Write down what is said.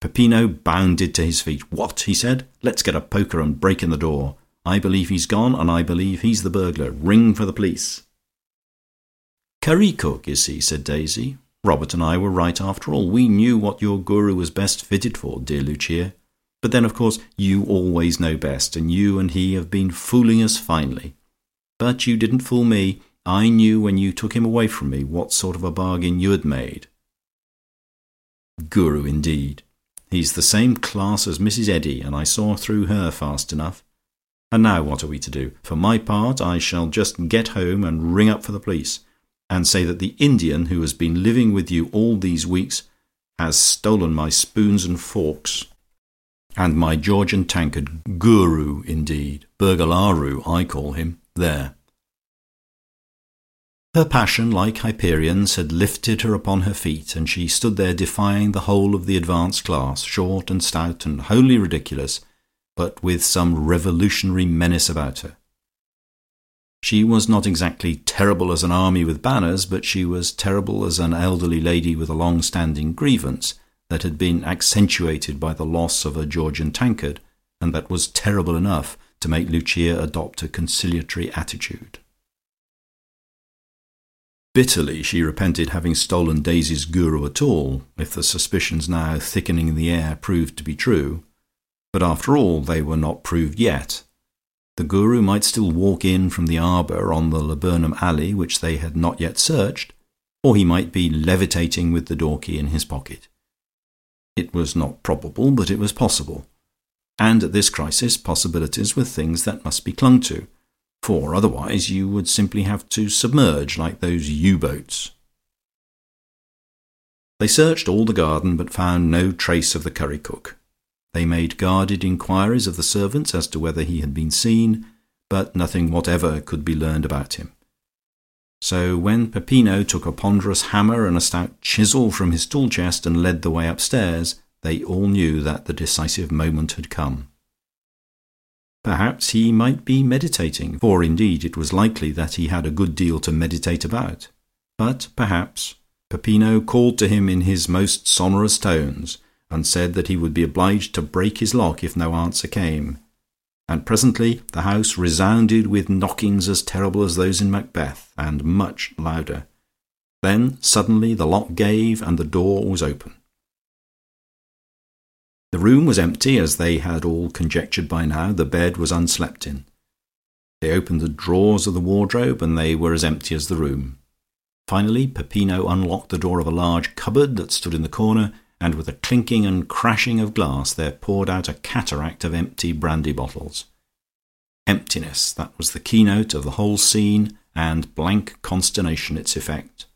Peppino bounded to his feet. "What?" he said. "Let's get a poker and break in the door. I believe he's gone, and I believe he's the burglar. Ring for the police." "Curry cook, is he?" said Daisy. "Robert and I were right after all. We knew what your Guru was best fitted for, dear Lucia. But then, of course, you always know best, and you and he have been fooling us finely. But you didn't fool me. I knew when you took him away from me what sort of a bargain you had made." Guru, indeed! He's the same class as Mrs Eddy, and I saw through her fast enough. And now what are we to do? For my part, I shall just get home and ring up for the police, and say that the Indian who has been living with you all these weeks has stolen my spoons and forks, and my Georgian tankard. Guru, indeed! Burglaroo, I call him. There!" Her passion, like Hyperion's, had lifted her upon her feet, and she stood there defying the whole of the advanced class, short and stout and wholly ridiculous, but with some revolutionary menace about her. She was not exactly terrible as an army with banners, but she was terrible as an elderly lady with a long standing grievance that had been accentuated by the loss of a Georgian tankard, and that was terrible enough to make Lucia adopt a conciliatory attitude. Bitterly she repented having stolen Daisy's Guru at all, if the suspicions now thickening in the air proved to be true, but after all they were not proved yet. The Guru might still walk in from the arbour on the laburnum alley which they had not yet searched, or he might be levitating with the door key in his pocket. It was not probable, but it was possible, and at this crisis possibilities were things that must be clung to for otherwise you would simply have to submerge like those U boats. They searched all the garden, but found no trace of the curry cook. They made guarded inquiries of the servants as to whether he had been seen, but nothing whatever could be learned about him. So when Peppino took a ponderous hammer and a stout chisel from his tool chest and led the way upstairs, they all knew that the decisive moment had come. Perhaps he might be meditating, for indeed it was likely that he had a good deal to meditate about. But perhaps Peppino called to him in his most sonorous tones, and said that he would be obliged to break his lock if no answer came, and presently the house resounded with knockings as terrible as those in Macbeth, and much louder. Then suddenly the lock gave, and the door was open. The room was empty, as they had all conjectured by now. The bed was unslept in. They opened the drawers of the wardrobe, and they were as empty as the room. Finally Peppino unlocked the door of a large cupboard that stood in the corner, and with a clinking and crashing of glass there poured out a cataract of empty brandy bottles. Emptiness, that was the keynote of the whole scene, and blank consternation its effect.